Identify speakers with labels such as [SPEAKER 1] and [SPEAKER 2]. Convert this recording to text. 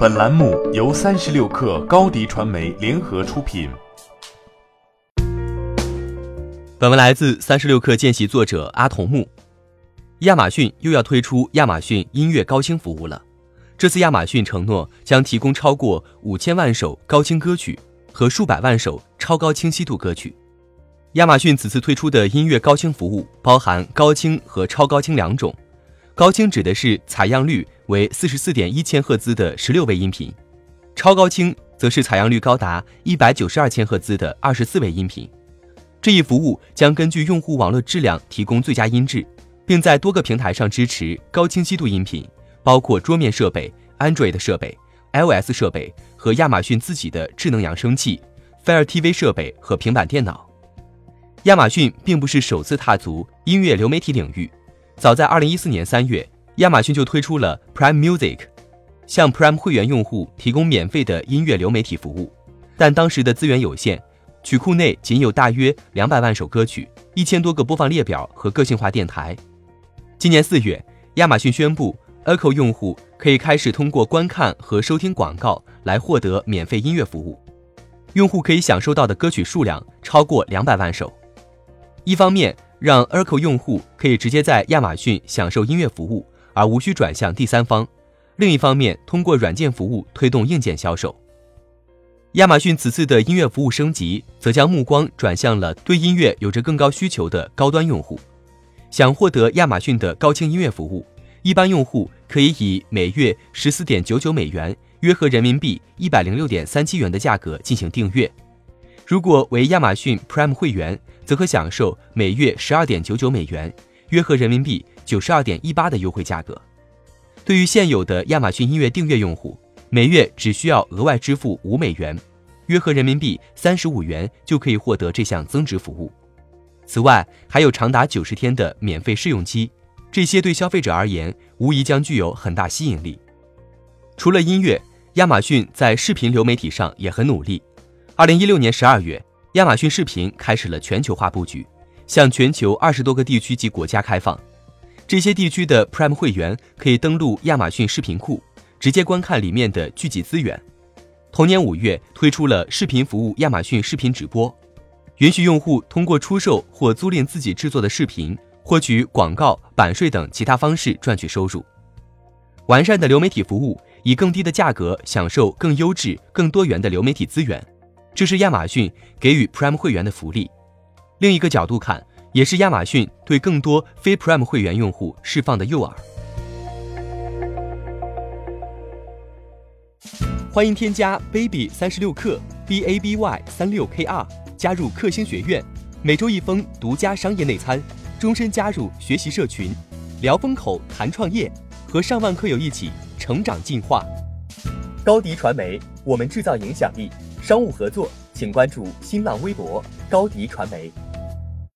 [SPEAKER 1] 本栏目由三十六氪高低传媒联合出品。
[SPEAKER 2] 本文来自三十六氪见习作者阿童木。亚马逊又要推出亚马逊音乐高清服务了。这次亚马逊承诺将提供超过五千万首高清歌曲和数百万首超高清晰度歌曲。亚马逊此次推出的音乐高清服务包含高清和超高清两种。高清指的是采样率为四十四点一千赫兹的十六位音频，超高清则是采样率高达一百九十二千赫兹的二十四位音频。这一服务将根据用户网络质量提供最佳音质，并在多个平台上支持高清晰度音频，包括桌面设备、Android 设备、iOS 设备和亚马逊自己的智能扬声器、Fire TV 设备和平板电脑。亚马逊并不是首次踏足音乐流媒体领域。早在二零一四年三月，亚马逊就推出了 Prime Music，向 Prime 会员用户提供免费的音乐流媒体服务。但当时的资源有限，曲库内仅有大约两百万首歌曲、一千多个播放列表和个性化电台。今年四月，亚马逊宣布，Echo 用户可以开始通过观看和收听广告来获得免费音乐服务。用户可以享受到的歌曲数量超过两百万首。一方面，让 Echo 用户可以直接在亚马逊享受音乐服务，而无需转向第三方。另一方面，通过软件服务推动硬件销售。亚马逊此次的音乐服务升级，则将目光转向了对音乐有着更高需求的高端用户。想获得亚马逊的高清音乐服务，一般用户可以以每月十四点九九美元（约合人民币一百零六点三七元）的价格进行订阅。如果为亚马逊 Prime 会员，则可享受每月十二点九九美元（约合人民币九十二点一八）的优惠价格。对于现有的亚马逊音乐订阅用户，每月只需要额外支付五美元（约合人民币三十五元）就可以获得这项增值服务。此外，还有长达九十天的免费试用期，这些对消费者而言无疑将具有很大吸引力。除了音乐，亚马逊在视频流媒体上也很努力。二零一六年十二月，亚马逊视频开始了全球化布局，向全球二十多个地区及国家开放。这些地区的 Prime 会员可以登录亚马逊视频库，直接观看里面的剧集资源。同年五月，推出了视频服务亚马逊视频直播，允许用户通过出售或租赁自己制作的视频，获取广告、版税等其他方式赚取收入。完善的流媒体服务，以更低的价格享受更优质、更多元的流媒体资源。这是亚马逊给予 Prime 会员的福利。另一个角度看，也是亚马逊对更多非 Prime 会员用户释放的诱饵。欢迎添加 baby 三十六克 b a b y 三六 k r 加入克星学院，每周一封独家商业内参，终身加入学习社群，聊风口谈创业，和上万课友一起成长进化。高迪传媒，我们制造影响力。商务合作，请关注新浪微博高迪传媒。